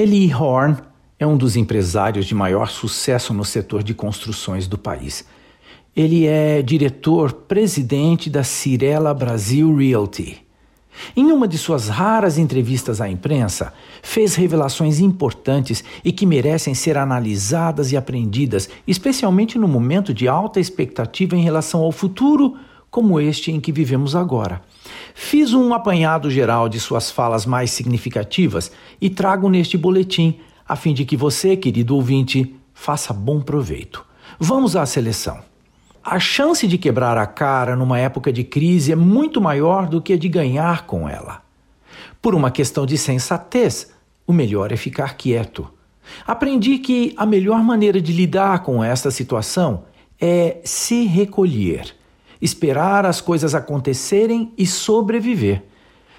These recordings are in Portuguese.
Eli Horn é um dos empresários de maior sucesso no setor de construções do país. Ele é diretor-presidente da Cirela Brasil Realty. Em uma de suas raras entrevistas à imprensa, fez revelações importantes e que merecem ser analisadas e aprendidas, especialmente no momento de alta expectativa em relação ao futuro, como este em que vivemos agora. Fiz um apanhado geral de suas falas mais significativas e trago neste boletim, a fim de que você, querido ouvinte, faça bom proveito. Vamos à seleção. A chance de quebrar a cara numa época de crise é muito maior do que a de ganhar com ela. Por uma questão de sensatez, o melhor é ficar quieto. Aprendi que a melhor maneira de lidar com esta situação é se recolher, esperar as coisas acontecerem e sobreviver.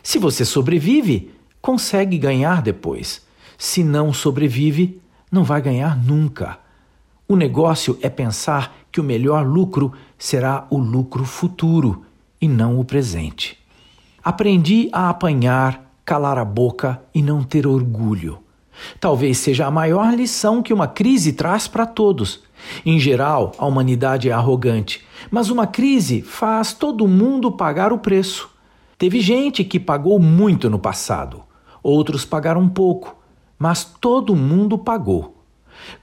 Se você sobrevive, consegue ganhar depois. Se não sobrevive, não vai ganhar nunca. O negócio é pensar que o melhor lucro será o lucro futuro e não o presente. Aprendi a apanhar, calar a boca e não ter orgulho. Talvez seja a maior lição que uma crise traz para todos. Em geral, a humanidade é arrogante, mas uma crise faz todo mundo pagar o preço. Teve gente que pagou muito no passado, outros pagaram pouco, mas todo mundo pagou.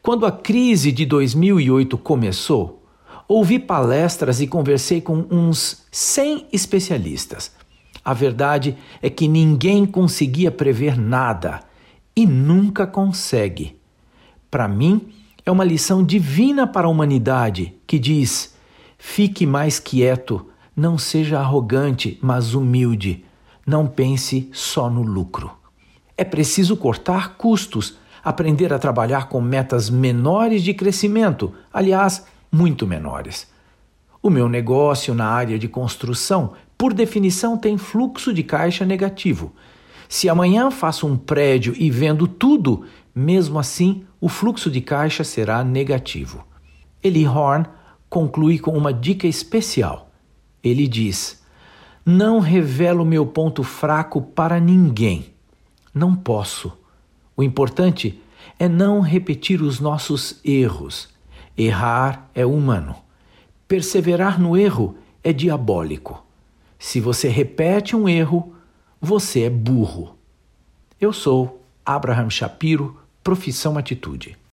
Quando a crise de 2008 começou, ouvi palestras e conversei com uns 100 especialistas. A verdade é que ninguém conseguia prever nada e nunca consegue. Para mim, é uma lição divina para a humanidade que diz: fique mais quieto, não seja arrogante, mas humilde, não pense só no lucro. É preciso cortar custos aprender a trabalhar com metas menores de crescimento, aliás, muito menores. O meu negócio na área de construção, por definição, tem fluxo de caixa negativo. Se amanhã faço um prédio e vendo tudo, mesmo assim o fluxo de caixa será negativo. Eli Horn conclui com uma dica especial. Ele diz: Não revelo meu ponto fraco para ninguém. Não posso. O importante é não repetir os nossos erros. Errar é humano. Perseverar no erro é diabólico. Se você repete um erro, você é burro. Eu sou Abraham Shapiro, profissão atitude.